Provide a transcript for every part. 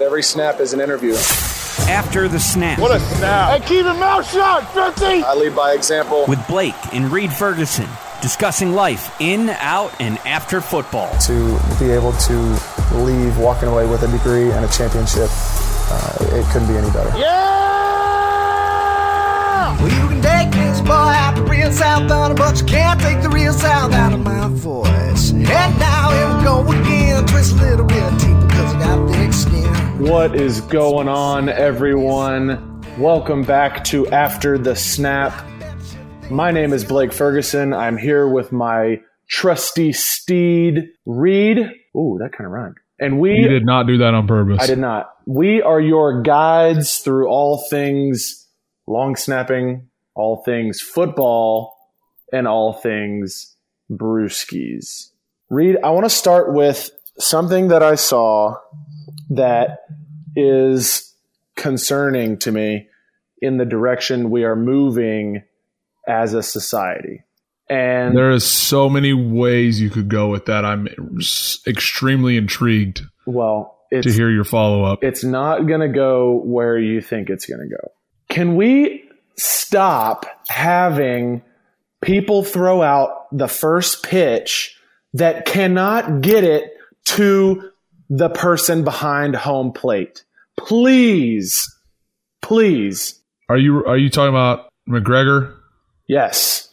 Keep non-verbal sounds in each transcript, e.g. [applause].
Every snap is an interview. After the snap. What a snap. Hey, keep your mouth shut, 50. I lead by example. With Blake and Reed Ferguson discussing life in, out, and after football. To be able to leave walking away with a degree and a championship, uh, it couldn't be any better. Yeah! Well, you can take this boy out the real South Thunder, but you can't take the real South out of my voice. And now here we go again, twist a little bit deeper because I got thick skin. What is going on, everyone? Welcome back to After the Snap. My name is Blake Ferguson. I'm here with my trusty steed, Reed. Ooh, that kind of rhymed. And we You did not do that on purpose. I did not. We are your guides through all things long snapping, all things football, and all things brewskis. Reed, I want to start with something that I saw that is concerning to me in the direction we are moving as a society. And There is so many ways you could go with that. I'm extremely intrigued well, to hear your follow up. it's not going to go where you think it's going to go. Can we stop having people throw out the first pitch that cannot get it to the person behind home plate? Please, please. Are you are you talking about McGregor? Yes.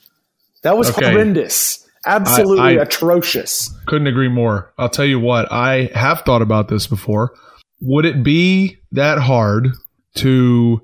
That was Okay. horrendous. Absolutely I- I- atrocious. Couldn't agree more. I'll tell you what, I have thought about this before. Would it be that hard to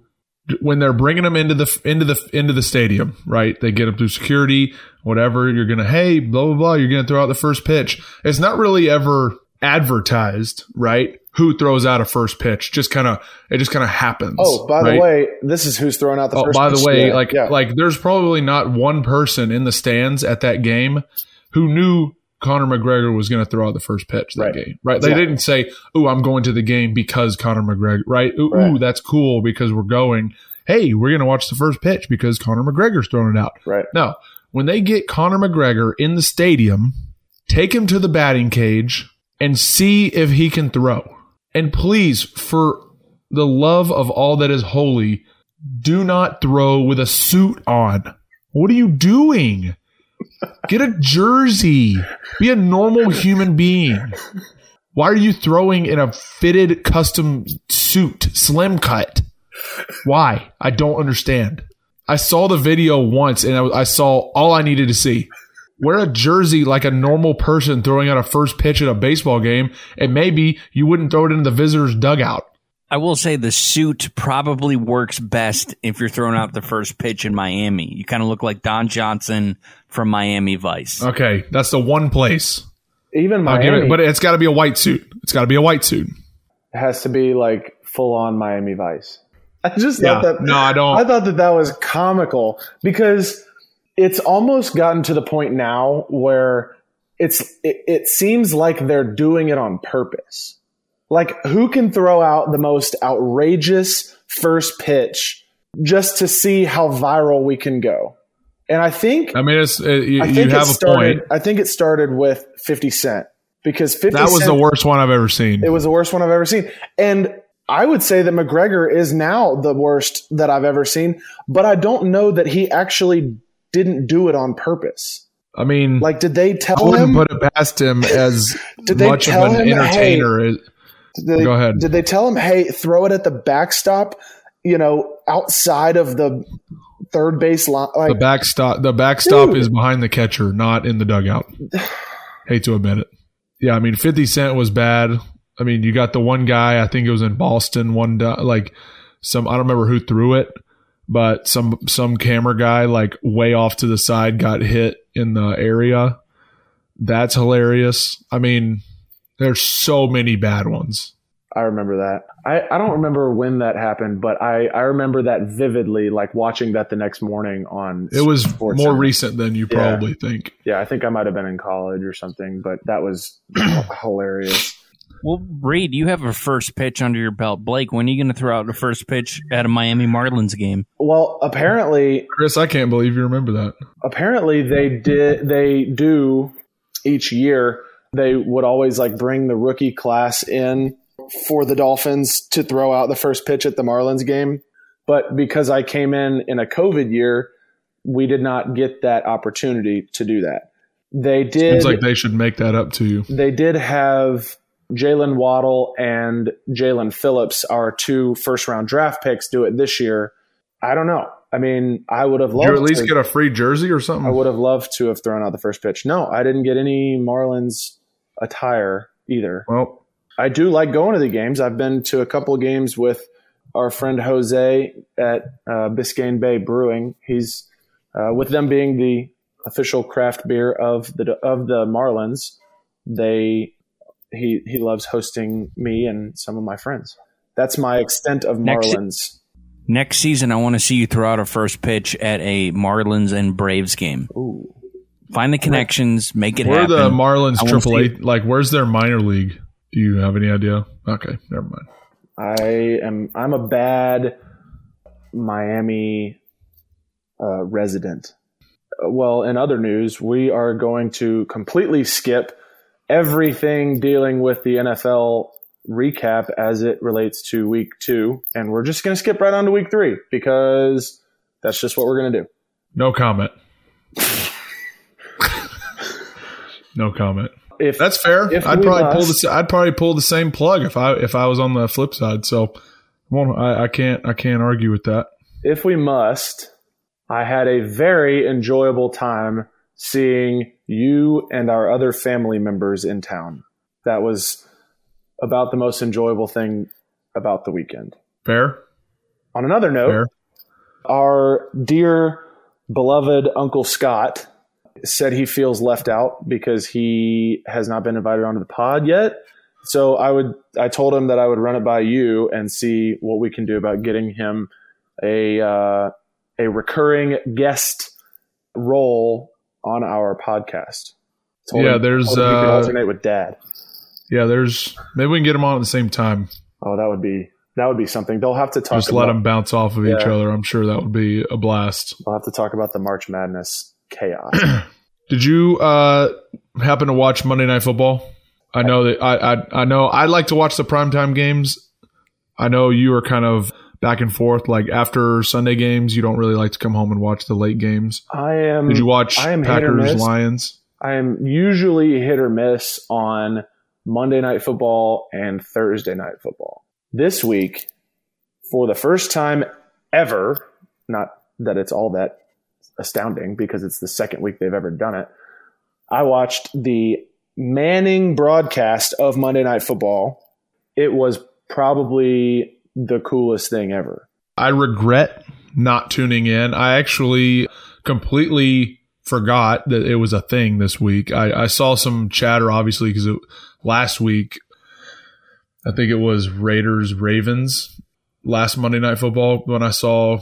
when they're bringing them into the into the into the stadium, right? They get them through security, whatever. You're gonna, hey, blah blah blah. You're gonna throw out the first pitch. It's not really ever advertised, right? Who throws out a first pitch? Just kind of, it just kind of happens. Oh, by right? the way, this is who's throwing out the Oh, first by the way, today. like Yeah. like there's probably not one person in the stands at that game who knew Conor McGregor was going to throw out the first pitch that Right. game. Right? They Exactly. didn't say, "Ooh, I'm going to the game because Conor McGregor." Right? Ooh, Right. ooh, that's cool because we're going. Hey, we're going to watch the first pitch because Conor McGregor's throwing it out. right. No, when they get Conor McGregor in the stadium, take him to the batting cage and see if he can throw. And please, for the love of all that is holy, do not throw with a suit on. What are you doing? Get a jersey. Be a normal human being. Why are you throwing in a fitted custom suit, slim cut? Why? I don't understand. I saw the video once and I, saw all I needed to see. Wear a jersey like a normal person throwing out a first pitch at a baseball game, and maybe you wouldn't throw it into the visitor's dugout. I will say the suit probably works best if you're throwing out the first pitch in Miami. You kind of look like Don Johnson from Miami Vice. Okay, that's the one place. Even I'll give Miami it, but it's got to be a white suit. It's got to be a white suit. It has to be like full on Miami Vice. I just Yeah. thought that No, I don't. I thought that that was comical because it's almost gotten to the point now where it's it, it seems like they're doing it on purpose. Like who can throw out the most outrageous first pitch just to see how viral we can go? And I think I mean, it's uh, you, I you think it have a started. point. I think it started with Fifty Cent because Fifty That was Cent the worst one I've ever seen. it was the worst one I've ever seen. And I would say that McGregor is now the worst that I've ever seen, but I don't know that he actually didn't do it on purpose. I mean, Like, did they I tell wouldn't him? put it past him as [laughs] Did they much of an him, entertainer. as- did they, go ahead. Did they tell him, hey, throw it at the backstop, you know, outside of the third base line? Like, the backstop, the backstop Dude. is behind the catcher, not in the dugout. [sighs] Hate to admit it. Yeah, I mean, Fifty Cent was bad. I mean, you got the one guy. I think it was in Boston. One like some I don't remember who threw it, but some some camera guy like way off to the side got hit in the area. That's hilarious. I mean, there's so many bad ones. I remember that. I, I don't remember when that happened, but I, I remember that vividly, like watching that the next morning on. It was Sports more Center. recent than you Yeah. probably think. Yeah, I think I might have been in college or something, but that was [clears throat] hilarious. Well, Reed, you have a first pitch under your belt. Blake, when are you going to throw out the first pitch at a Miami Marlins game? Well, apparently, Chris, I can't believe you remember that. apparently they did they do each year. They would always like bring the rookie class in for the Dolphins to throw out the first pitch at the Marlins game, but because I came in in a COVID year, we did not get that opportunity to do that. They did. Seems like they should make that up to you. they did have Jaylen Waddle and Jaelan Phillips, our two first round draft picks, do it this year. I don't know. I mean, I would have Did loved you at least to, get a free jersey or something? I would have loved to have thrown out the first pitch. No, I didn't get any Marlins attire either. well, I do like going to the games. I've been to a couple of games with our friend Jose at uh, Biscayne Bay Brewing. He's uh, with them being the official craft beer of the of the Marlins. They he he loves hosting me and some of my friends. That's my extent of Next- Marlins. Next season, I want to see you throw out a first pitch at a Marlins and Braves game. Ooh. Find the connections, make it where are happen. the Marlins I Triple A? Like, where's their minor league? Do you have any idea? Okay, never mind. I am I'm a bad Miami uh, resident. Uh, Well, in other news, we are going to completely skip everything dealing with the NFL recap as it relates to week two, and we're just going to skip right on to week three because that's just what we're going to do. No comment. no comment. If That's fair. If I'd probably pull the I'd probably pull the same plug if I if I was on the flip side. So, I, I can't I can't argue with that. if we must, I had a very enjoyable time seeing you and our other family members in town. That was about the most enjoyable thing about the weekend. Fair, On another note, fair. our dear beloved Uncle Scott said he feels left out because he has not been invited onto the pod yet. So I would I told him that I would run it by you and see what we can do about getting him a uh, a recurring guest role on our podcast. Told Yeah, him- there's, told him he could uh, alternate with Dad. Yeah, there's maybe we can get them on at the same time. Oh, that would be that would be something. They'll have to talk. Just let them bounce off of each other. I'm sure that would be a blast. We'll have to talk about the March Madness chaos. [clears throat] Did you uh, happen to watch Monday Night Football? I know that I, I I know I like to watch the primetime games. I know you are kind of back and forth. Like after Sunday games, you don't really like to come home and watch the late games. I am. Did you watch I am Packers. Lions? I am usually hit or miss on Monday night football and Thursday night football. This week, for the first time ever, not that it's all that astounding because it's the second week they've ever done it, I watched the Manning broadcast of Monday Night Football. It was probably the coolest thing ever. I regret not tuning in. I actually completely forgot that it was a thing this week. I, I saw some chatter, obviously, because last week, I think it was Raiders Ravens last Monday Night Football. When I saw,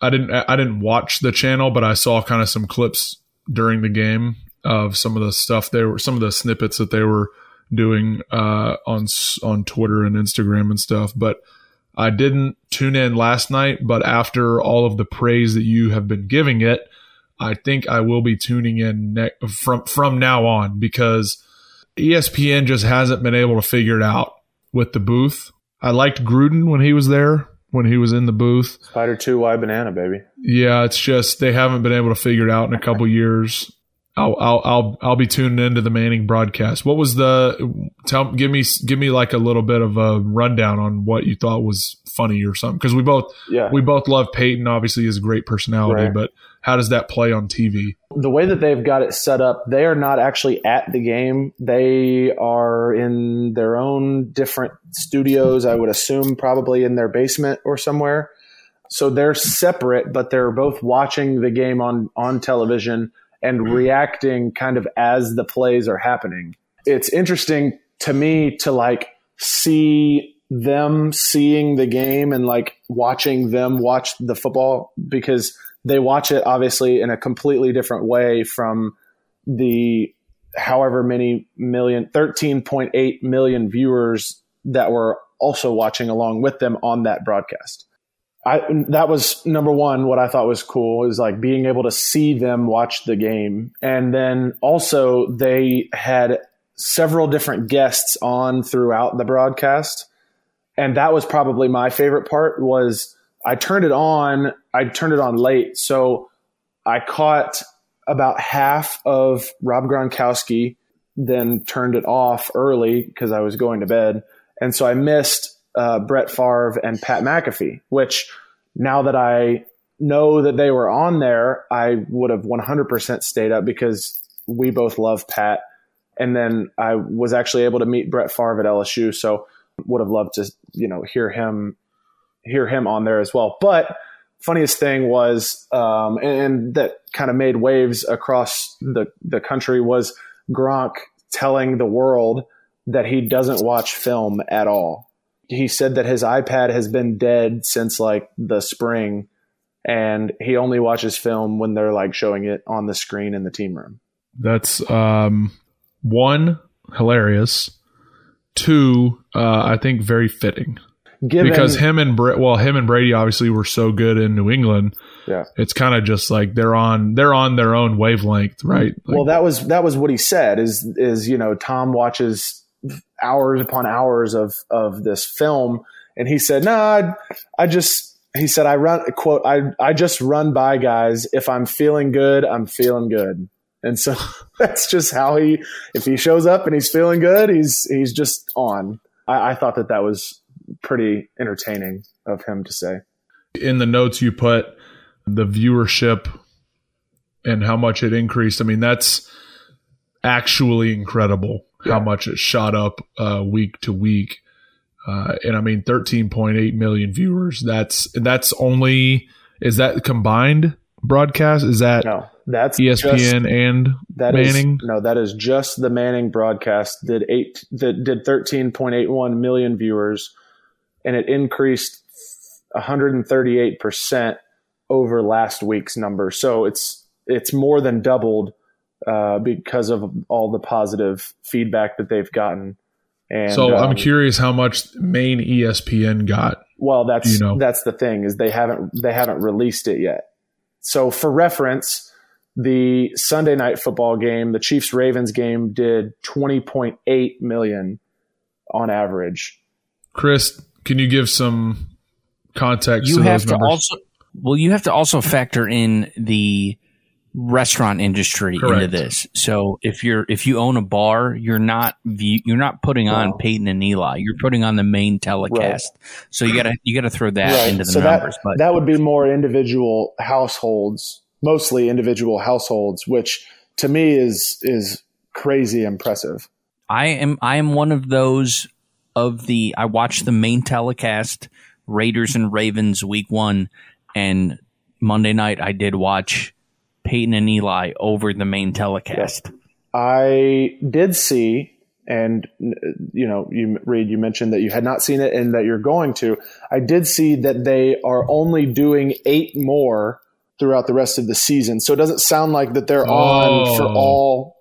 I didn't, I didn't watch the channel, but I saw kind of some clips during the game of some of the stuff they were, some of the snippets that they were doing uh, on on Twitter and Instagram and stuff, but. I didn't tune in last night, but after all of the praise that you have been giving it, I think I will be tuning in ne- from from now on because ESPN just hasn't been able to figure it out with the booth. I liked Gruden when he was there, when he was in the booth. Spider 2 Y Banana, baby. Yeah, it's just they haven't been able to figure it out in a couple years. I'll I'll I'll I'll be tuning into the Manning broadcast. What was the tell? Give me give me like a little bit of a rundown on what you thought was funny or something because we both Yeah. we both love Peyton. Obviously, has a great personality, Right. but how does that play on TV? the way that they've got it set up, they are not actually at the game. They are in their own different studios, I would assume, probably in their basement or somewhere. So they're separate, but they're both watching the game on, on television and reacting kind of as the plays are happening. It's interesting to me to like see them seeing the game and like watching them watch the football because they watch it obviously in a completely different way from the however many million 13.8 million viewers that were also watching along with them on that broadcast. I that was number 1 what I thought was cool is like being able to see them watch the game and then also they had several different guests on throughout the broadcast and that was probably my favorite part was I turned it on. I turned it on late, so I caught about half of Rob Gronkowski, then turned it off early because I was going to bed, and so I missed uh, Brett Favre and Pat McAfee. Which now that I know that they were on there, I would have 100% stayed up because we both love Pat. And then I was actually able to meet Brett Favre at LSU, so would have loved to, you know, hear him hear him on there as well. But funniest thing was, um, and that kind of made waves across the the country was Gronk telling the world that he doesn't watch film at all. He said that his iPad has been dead since like the spring and he only watches film when they're like showing it on the screen in the team room. That's um, one hilarious. Two, uh, I think very fitting Given, because him and Bra- well, him and Brady obviously were so good in New England. Yeah. it's kind of just like they're on they're on their own wavelength, right? Like, well, that was that was what he said. Is is you know Tom watches hours upon hours of of this film, and he said, "No, nah, I, I just." He said, "I run quote. I I just run by guys. If I'm feeling good, I'm feeling good." And so [laughs] that's just how he. If he shows up and he's feeling good, he's he's just on. I, I thought that that was pretty entertaining of him to say. in the notes you put the viewership and how much it increased. I mean, that's actually incredible how much it shot up uh, week to week. Uh, and I mean, 13.8 million viewers. That's that's only is that combined broadcast? Is that No, that's ESPN just- and That is Manning? no, that is just the Manning broadcast. Did eight that did thirteen point eight one million viewers, and it increased one hundred and thirty eight percent over last week's number. So it's it's more than doubled uh, because of all the positive feedback that they've gotten. And so I'm um, curious how much main ESPN got. Well, that's you know. that's the thing is they haven't they haven't released it yet. So for reference, the Sunday night football game, the Chiefs Ravens game, did 20.8 million on average. Chris, can you give some context you to have those to numbers? also well you have to also factor in the restaurant industry into this so if you're if you own a bar you're not you're not putting on No. peyton and eli you're putting on the main telecast so you gotta you gotta throw that into the so numbers that but that would be more individual households, mostly individual households, which to me is is crazy impressive. I am I am one of those of the I watched the main telecast Raiders and Ravens week 1 and Monday night I did watch Peyton and Eli over the main telecast. I did see, and you know, you Reed, you mentioned that you had not seen it and that you're going to. I did see that they are only doing eight more throughout the rest of the season, so it doesn't sound like that they're on for Oh. all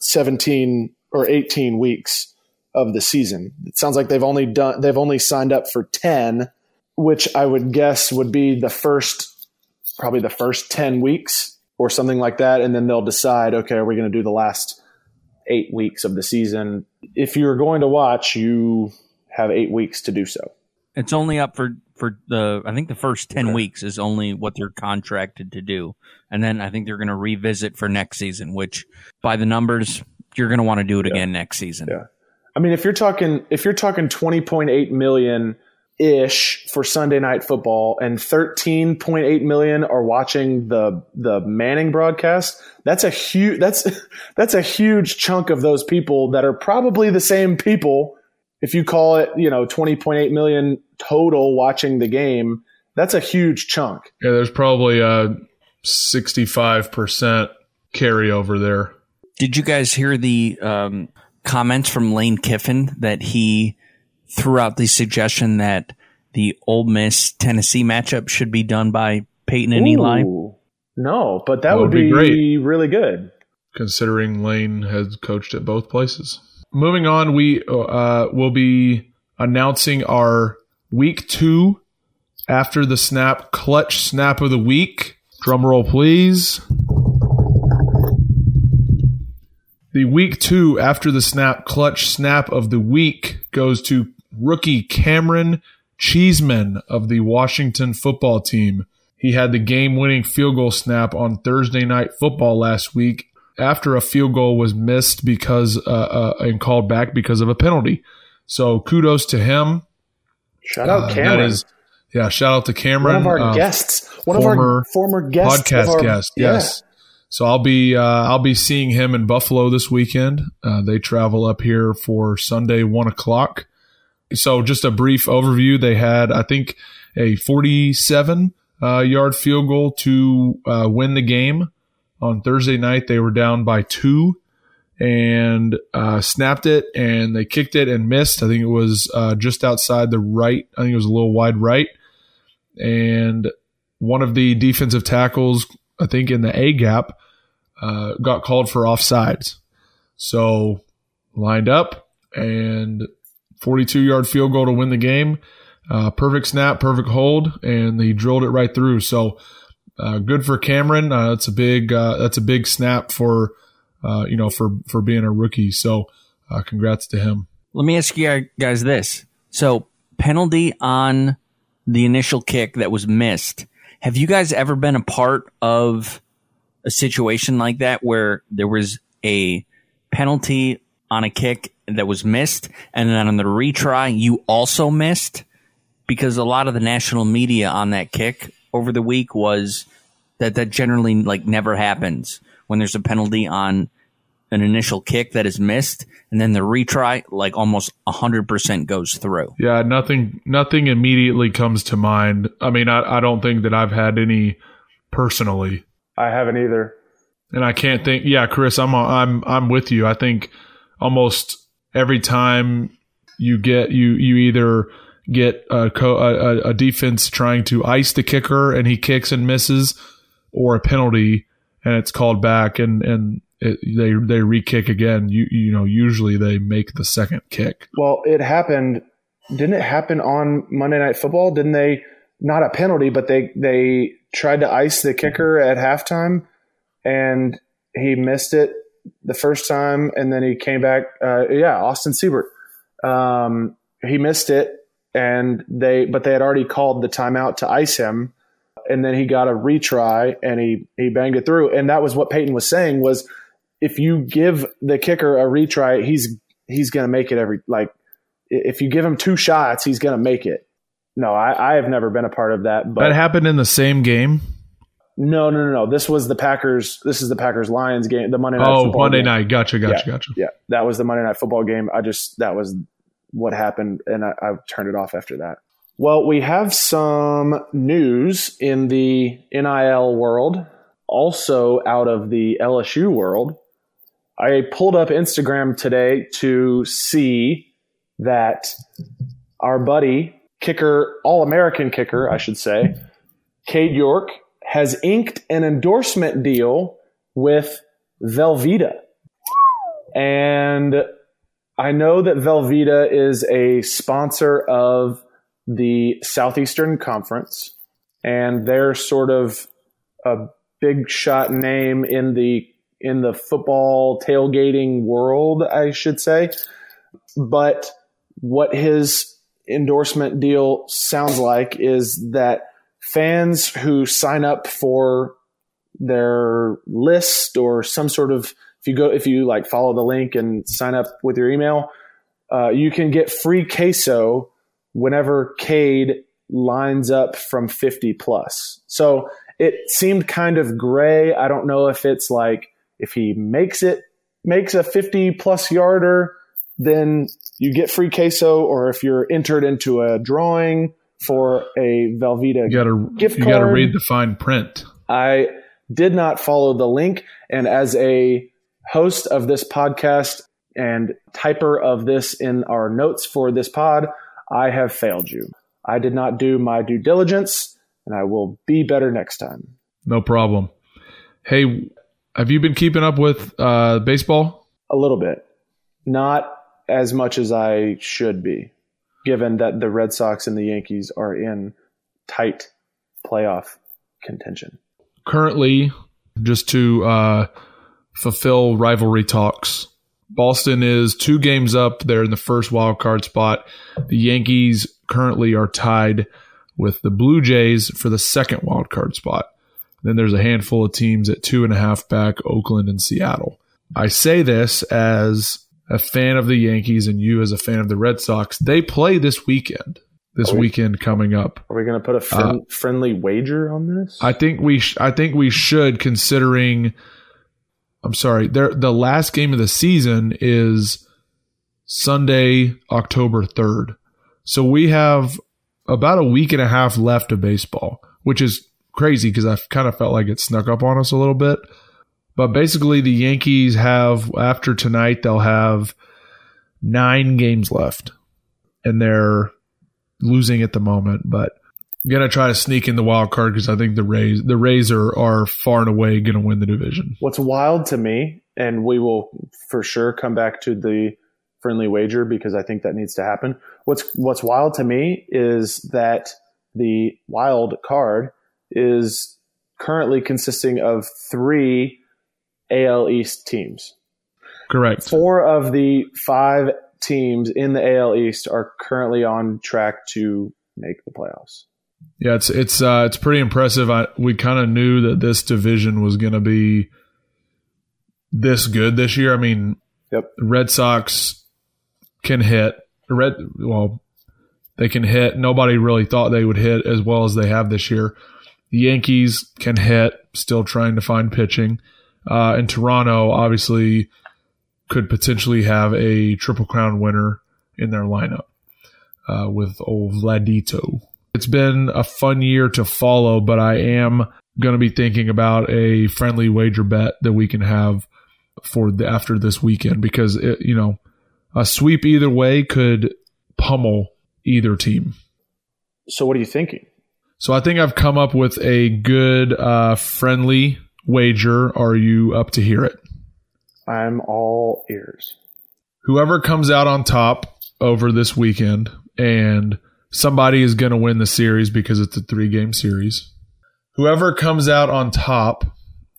seventeen or eighteen weeks of the season. It sounds like they've only done they've only signed up for ten, which I would guess would be the first probably the first 10 weeks or something like that. And then they'll decide, okay, are we going to do the last eight weeks of the season? If you're going to watch, you have eight weeks to do so. It's only up for for the I think the first 10 weeks is only what they're contracted to do. And then I think they're going to revisit for next season, which by the numbers you're going to want to do it again next season. Yeah. I mean, if you're talking, if you're talking 20.8 million ish for Sunday night football and 13.8 million are watching the, the Manning broadcast, that's a huge, that's, [laughs] that's a huge chunk of those people that are probably the same people. If you call it, you know, 20.8 million total watching the game, that's a huge chunk. Yeah, there's probably a 65% carryover there. Did you guys hear the um, comments from Lane Kiffin that he threw out the suggestion that the Ole Miss Tennessee matchup should be done by Peyton and Eli? Ooh. No, but that, That would would be be, great. really good. considering Lane has coached at both places. Moving on, we uh, will be announcing our week two after the snap clutch snap of the week. Drum roll, please. The week two after the snap clutch snap of the week goes to rookie Cameron Cheeseman of the Washington football team. He had the game winning field goal snap on Thursday night football last week after a field goal was missed because uh, uh, and called back because of a penalty. So kudos to him. Shout out Uh, Cameron. That is, yeah, shout out to Cameron. one of our uh, guests. One of our former former guests. podcast our- guest. Yeah. Yes. So I'll be uh, I'll be seeing him in Buffalo this weekend. Uh, they travel up here for Sunday one o'clock. So just a brief overview. They had I think a forty-seven uh, yard field goal to uh, win the game on Thursday night. They were down by two and uh, snapped it and they kicked it and missed. I think it was uh, just outside the right. I think it was a little wide right. And one of the defensive tackles, I think in the A gap, uh, got called for offsides. So lined up and 42 yard field goal to win the game. Uh, perfect snap, perfect hold, and he drilled it right through. So uh, good for Cameron. Uh, that's a big uh, that's a big snap for uh, you know for for being a rookie. So uh, congrats to him. Let me ask you guys this. So, penalty on the initial kick that was missed. Have you guys ever been a part of a situation like that where there was a penalty on a kick that was missed and then on the retry you also missed? Because a lot of the national media on that kick over the week was that that generally like never happens when there's a penalty on an initial kick that is missed and then the retry like almost 100% goes through. Yeah, nothing nothing immediately comes to mind. I mean, I, I don't think that I've had any personally. I haven't either. And I can't think. Yeah, Chris, I'm uh, I'm I'm with you. I think almost every time you get you you either get a, co- a, a defense trying to ice the kicker and he kicks and misses, or a penalty and it's called back and and it, they they re-kick again. You you know usually they make the second kick. Well, it happened. Didn't it happen on Monday Night Football? Didn't they? Not a penalty, but they they tried to ice the kicker at halftime, and he missed it the first time, and then he came back. Uh, yeah, Austin Seibert. Um, he missed it, and they but they had already called the timeout to ice him, and then he got a retry, and he he banged it through, and that was what Peyton was saying was if you give the kicker a retry, he's he's to make it every like if you give him two shots, he's to make it. No, I, I have never been a part of that. But That happened in the same game. no, no, no, no. This was the Packers. This is the Packers Lions game. The Monday night. Oh, football Monday game. night. Gotcha, gotcha, gotcha. Yeah, that was the Monday night football game. I just that was what happened, and I, I turned it off after that. Well, we have some news in the NIL world, also out of the LSU world. I pulled up Instagram today to see that our buddy kicker, All American kicker, I should say, Cade York has inked an endorsement deal with Velveeta. And I know that Velveeta is a sponsor of the Southeastern Conference, and they're sort of a big shot name in the in the football tailgating world, I should say. But what his endorsement deal sounds like is that fans who sign up for their list or some sort of if you go if you like follow the link and sign up with your email, uh, you can get free queso whenever Cade lines up from 50 plus. So it seemed kind of gray. I don't know if it's like if he makes it makes a 50 plus yarder, then you get free queso, or if you're entered into a drawing for a Velveeta You gotta Gift you gotta read the fine print. I did not follow the link. And as a host of this podcast and typer of this in our notes for this pod, I have failed you. I did not do my due diligence, and I will be better next time. No problem. Hey, have you been keeping up with uh, baseball? A little bit. Not as much as I should be, given that the Red Sox and the Yankees are in tight playoff contention. Currently, just to uh, fulfill rivalry talks, Boston is two games up. They're in the first wild card spot. The Yankees currently are tied with the Blue Jays for the second wild card spot. Then there's a handful of teams at two and a half back Oakland and Seattle. I say this as a fan of the Yankees and you as a fan of the Red Sox. They play this weekend. This we- weekend coming up. Are we going to put a uh, friend, friendly wager on this? I think we sh- I think we should considering I'm sorry, there the last game of the season is Sunday, October 3rd. So we have about a week and a half left of baseball, which is crazy because I kind of felt like it snuck up on us a little bit. But basically the Yankees have after tonight they'll have 9 games left and they're losing at the moment, but I'm gonna try to sneak in the wild card because I think the Rays the Rays are, are far and away gonna win the division. What's wild to me, and we will for sure come back to the friendly wager because I think that needs to happen. What's what's wild to me is that the wild card is currently consisting of three AL East teams. Correct. Four of the five teams in the AL East are currently on track to make the playoffs. Yeah, it's it's uh, it's pretty impressive. I we kind of knew that this division was gonna be this good this year. I mean, Yep. Red Sox can hit. Red well, they can hit. Nobody really thought they would hit as well as they have this year. The Yankees can hit, still trying to find pitching. Uh, and Toronto obviously could potentially have a triple crown winner in their lineup uh, with old Vladito. It's been a fun year to follow, but I am going to be thinking about a friendly wager bet that we can have for the, after this weekend because it, you know a sweep either way could pummel either team. So, what are you thinking? So I think I've come up with a good uh, friendly wager. Are you up to hear it? I'm all ears. Whoever comes out on top over this weekend, and somebody is going to win the series because it's a three game series. Whoever comes out on top,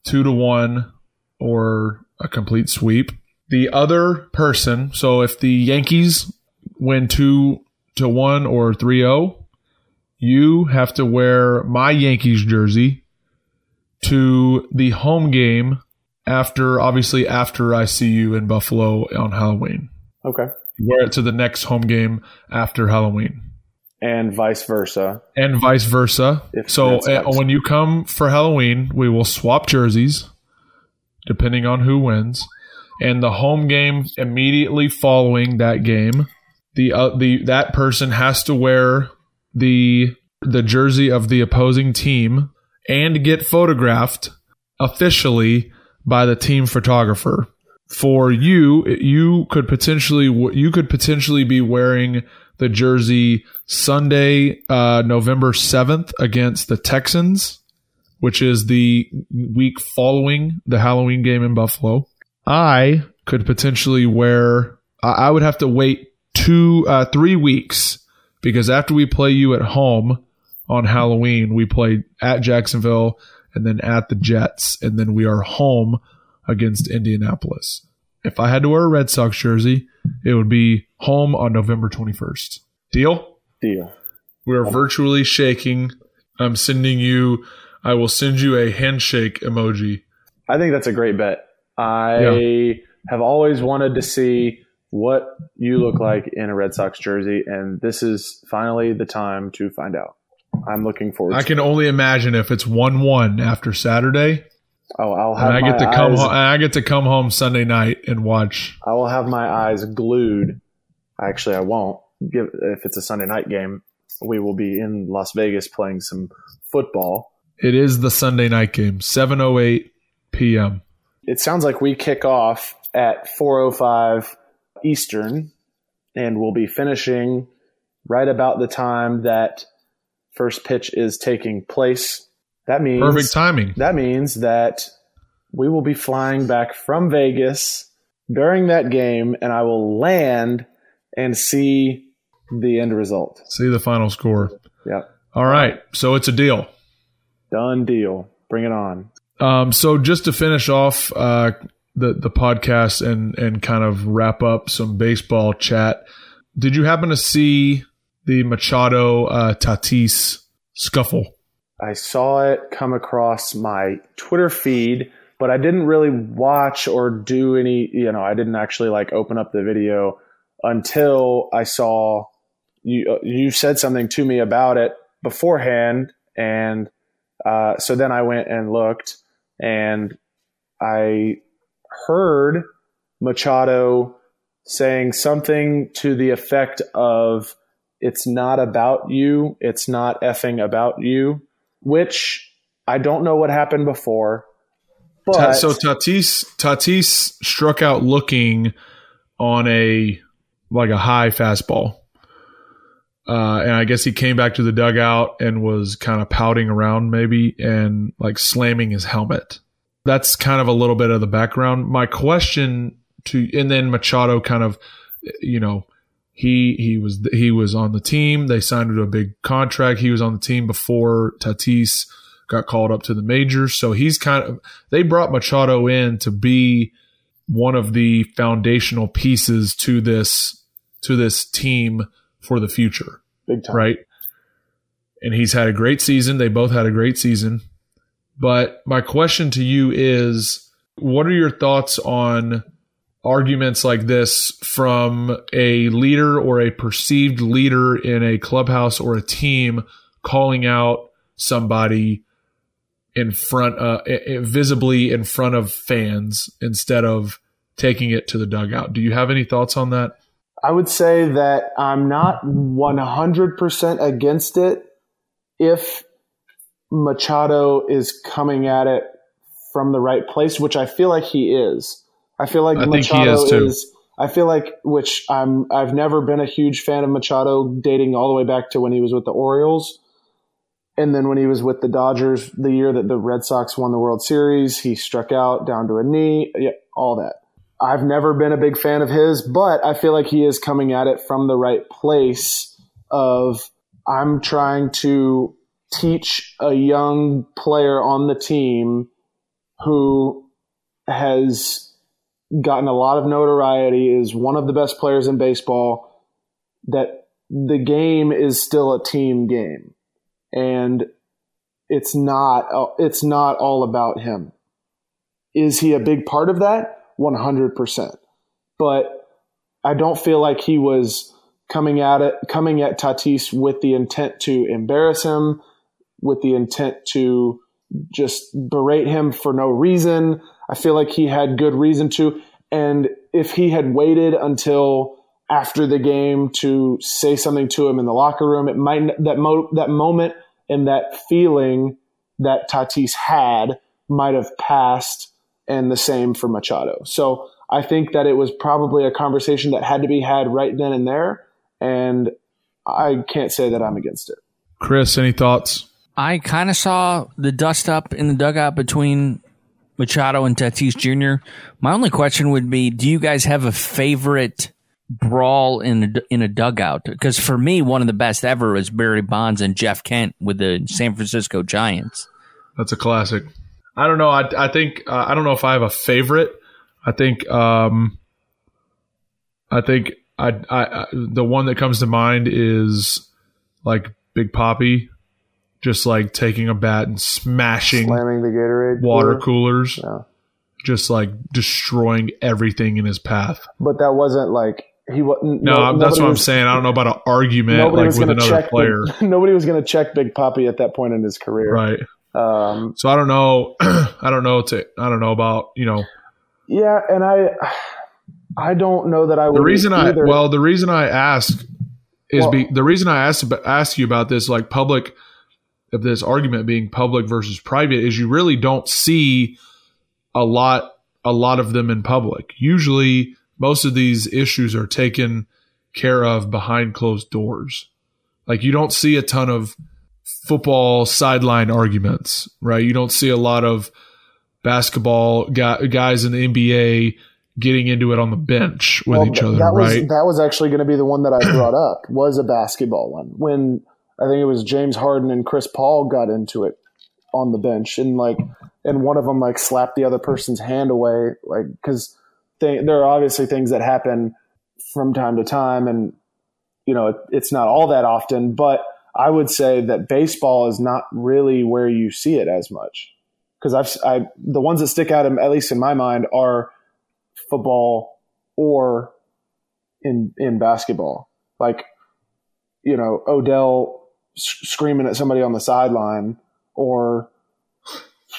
two to one, or a complete sweep, the other person. So if the Yankees win two to one or 3 0, you have to wear my Yankees jersey to the home game after, obviously, after I see you in Buffalo on Halloween. Okay. Wear it to the next home game after Halloween. And vice versa. And vice versa. If so uh, when you come for Halloween, we will swap jerseys depending on who wins. And the home game immediately following that game, the uh, the that person has to wear the the jersey of the opposing team and get photographed officially by the team photographer. For you, you could potentially you could potentially be wearing the jersey Sunday, uh, November seventh against the Texans, which is the week following the Halloween game in Buffalo. I could potentially wear. I would have to wait two, uh, three weeks because after we play you at home on Halloween, we play at Jacksonville and then at the Jets, and then we are home against Indianapolis. If I had to wear a Red Sox jersey, it would be home on November 21st. Deal? Deal. We're virtually shaking. I'm sending you, I will send you a handshake emoji. I think that's a great bet. I have always wanted to see what you look like in a Red Sox jersey, and this is finally the time to find out. I'm looking forward. I can only imagine if it's 1 1 after Saturday. Oh, I'll have And I my get to come eyes, home, I get to come home Sunday night and watch. I will have my eyes glued. Actually, I won't. Give if it's a Sunday night game, we will be in Las Vegas playing some football. It is the Sunday night game, 7:08 p.m. It sounds like we kick off at 4:05 Eastern, and we'll be finishing right about the time that first pitch is taking place. That means Perfect timing. That means that we will be flying back from Vegas during that game, and I will land and see the end result. See the final score. Yep. All right, so it's a deal. Done deal. Bring it on. Um, so just to finish off, uh, the the podcast and and kind of wrap up some baseball chat. Did you happen to see the Machado uh, Tatis scuffle? I saw it come across my Twitter feed, but I didn't really watch or do any, you know, I didn't actually like open up the video until I saw you uh, you said something to me about it beforehand and uh, so then I went and looked and I heard Machado saying something to the effect of it's not about you, it's not effing about you which I don't know what happened before. But so Tatis Tatis struck out looking on a like a high fastball. Uh, and I guess he came back to the dugout and was kind of pouting around maybe and like slamming his helmet. That's kind of a little bit of the background. My question to and then Machado kind of you know he he was he was on the team. They signed him to a big contract. He was on the team before Tatis got called up to the majors. So he's kind of they brought Machado in to be one of the foundational pieces to this to this team for the future. Big time. Right? And he's had a great season. They both had a great season. But my question to you is what are your thoughts on arguments like this from a leader or a perceived leader in a clubhouse or a team calling out somebody in front uh, visibly in front of fans instead of taking it to the dugout. Do you have any thoughts on that? I would say that I'm not 100% against it if Machado is coming at it from the right place, which I feel like he is. I feel like I Machado is, is, I feel like which I'm I've never been a huge fan of Machado dating all the way back to when he was with the Orioles. And then when he was with the Dodgers the year that the Red Sox won the World Series, he struck out down to a knee, yeah, all that. I've never been a big fan of his, but I feel like he is coming at it from the right place of I'm trying to teach a young player on the team who has gotten a lot of notoriety, is one of the best players in baseball, that the game is still a team game. And it's not uh, it's not all about him. Is he a big part of that? 100%. But I don't feel like he was coming at it coming at Tatis with the intent to embarrass him, with the intent to just berate him for no reason. I feel like he had good reason to. And if he had waited until after the game to say something to him in the locker room, it might that mo- that moment and that feeling that Tatis had might have passed, and the same for Machado. So I think that it was probably a conversation that had to be had right then and there, and I can't say that I'm against it. Chris, any thoughts? I kind of saw the dust up in the dugout between Machado and Tatis Jr. My only question would be: Do you guys have a favorite brawl in a, in a dugout? Because for me, one of the best ever was Barry Bonds and Jeff Kent with the San Francisco Giants. That's a classic. I don't know. I, I think uh, I don't know if I have a favorite. I think um, I think I, I, I the one that comes to mind is like Big Poppy just like taking a bat and smashing slamming the Gatorade water cooler. coolers, Yeah. just like destroying everything in his path. But that wasn't like he wasn't. No, that's what I'm saying. I don't know about an argument like was with another player, Big, [laughs] nobody was going to check Big Poppy at that point in his career. right? Um, So I don't know. [clears throat] I don't know. To I don't know about you know yeah, and I, I don't know that I would. the reason I well the reason I ask is Well- be the reason I asked ask you about this like public of this argument being public versus private is you really don't see a lot a lot of them in public. Usually most of these issues are taken care of behind closed doors. Like you don't see a ton of football sideline arguments, right? You don't see a lot of basketball guys in the NBA getting into it on the bench with Well, each other, that was right? that was actually going to be the one that I brought up was a basketball one when I think it was James Harden and Chris Paul got into it on the bench and like and one of them like slapped the other person's hand away, like because there are obviously things that happen from time to time, and you know it, it's not all that often, but I would say that baseball is not really where you see it as much because I've I, the ones that stick out, at least in my mind, are football or in in basketball. Like you know Odell screaming at somebody on the sideline, or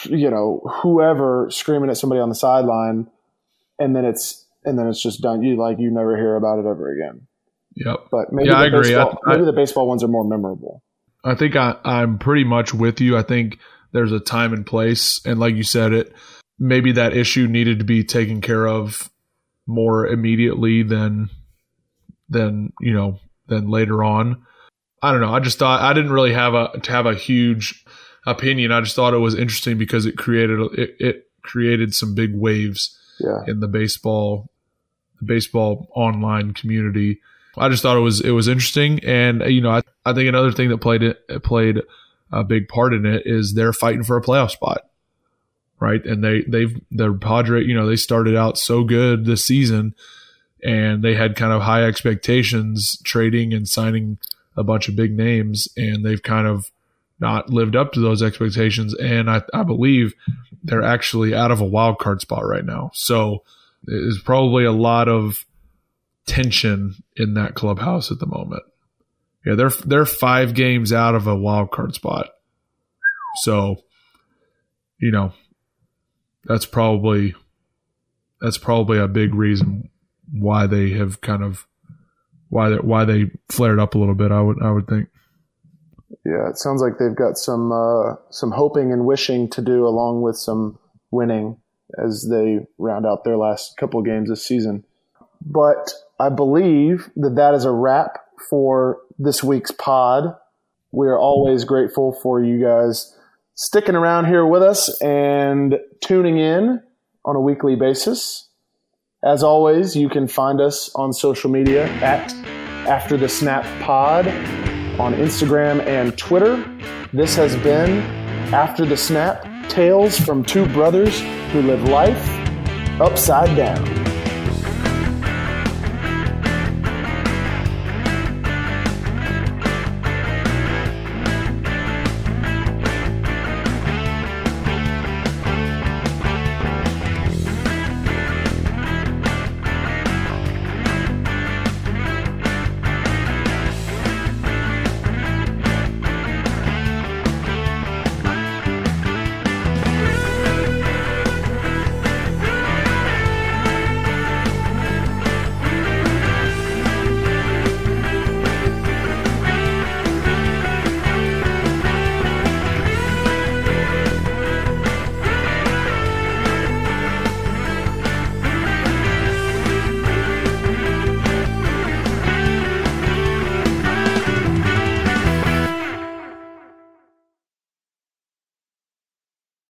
you know whoever screaming at somebody on the sideline, and then it's and then it's just done. You like you never hear about it ever again. Yep. But maybe yeah, the I agree. Baseball, I, maybe the baseball ones are more memorable. I think I, I'm pretty much with you. I think there's a time and place, and like you said, it maybe that issue needed to be taken care of more immediately than than you know than later on. I don't know. I just thought I didn't really have a to have a huge opinion. I just thought it was interesting because it created it, it created some big waves Yeah. in the baseball the baseball online community. I just thought it was it was interesting, and you know I, I think another thing that played it played a big part in it is they're fighting for a playoff spot, right? And they they've their Padre, you know, they started out so good this season, and they had kind of high expectations trading and signing a bunch of big names, and they've kind of not lived up to those expectations, and I, I believe they're actually out of a wild card spot right now. So there's probably a lot of tension in that clubhouse at the moment. Yeah, they're they're five games out of a wild card spot. So, you know, that's probably that's probably a big reason why they have kind of why they why they flared up a little bit. I would I would think. Yeah, it sounds like they've got some uh, some hoping and wishing to do, along with some winning as they round out their last couple games this season. But I believe that that is a wrap for this week's pod. We are always grateful for you guys sticking around here with us and tuning in on a weekly basis. As always, you can find us on social media at After the Snap Pod on Instagram and Twitter. This has been After the Snap Tales from Two Brothers Who Live Life Upside Down.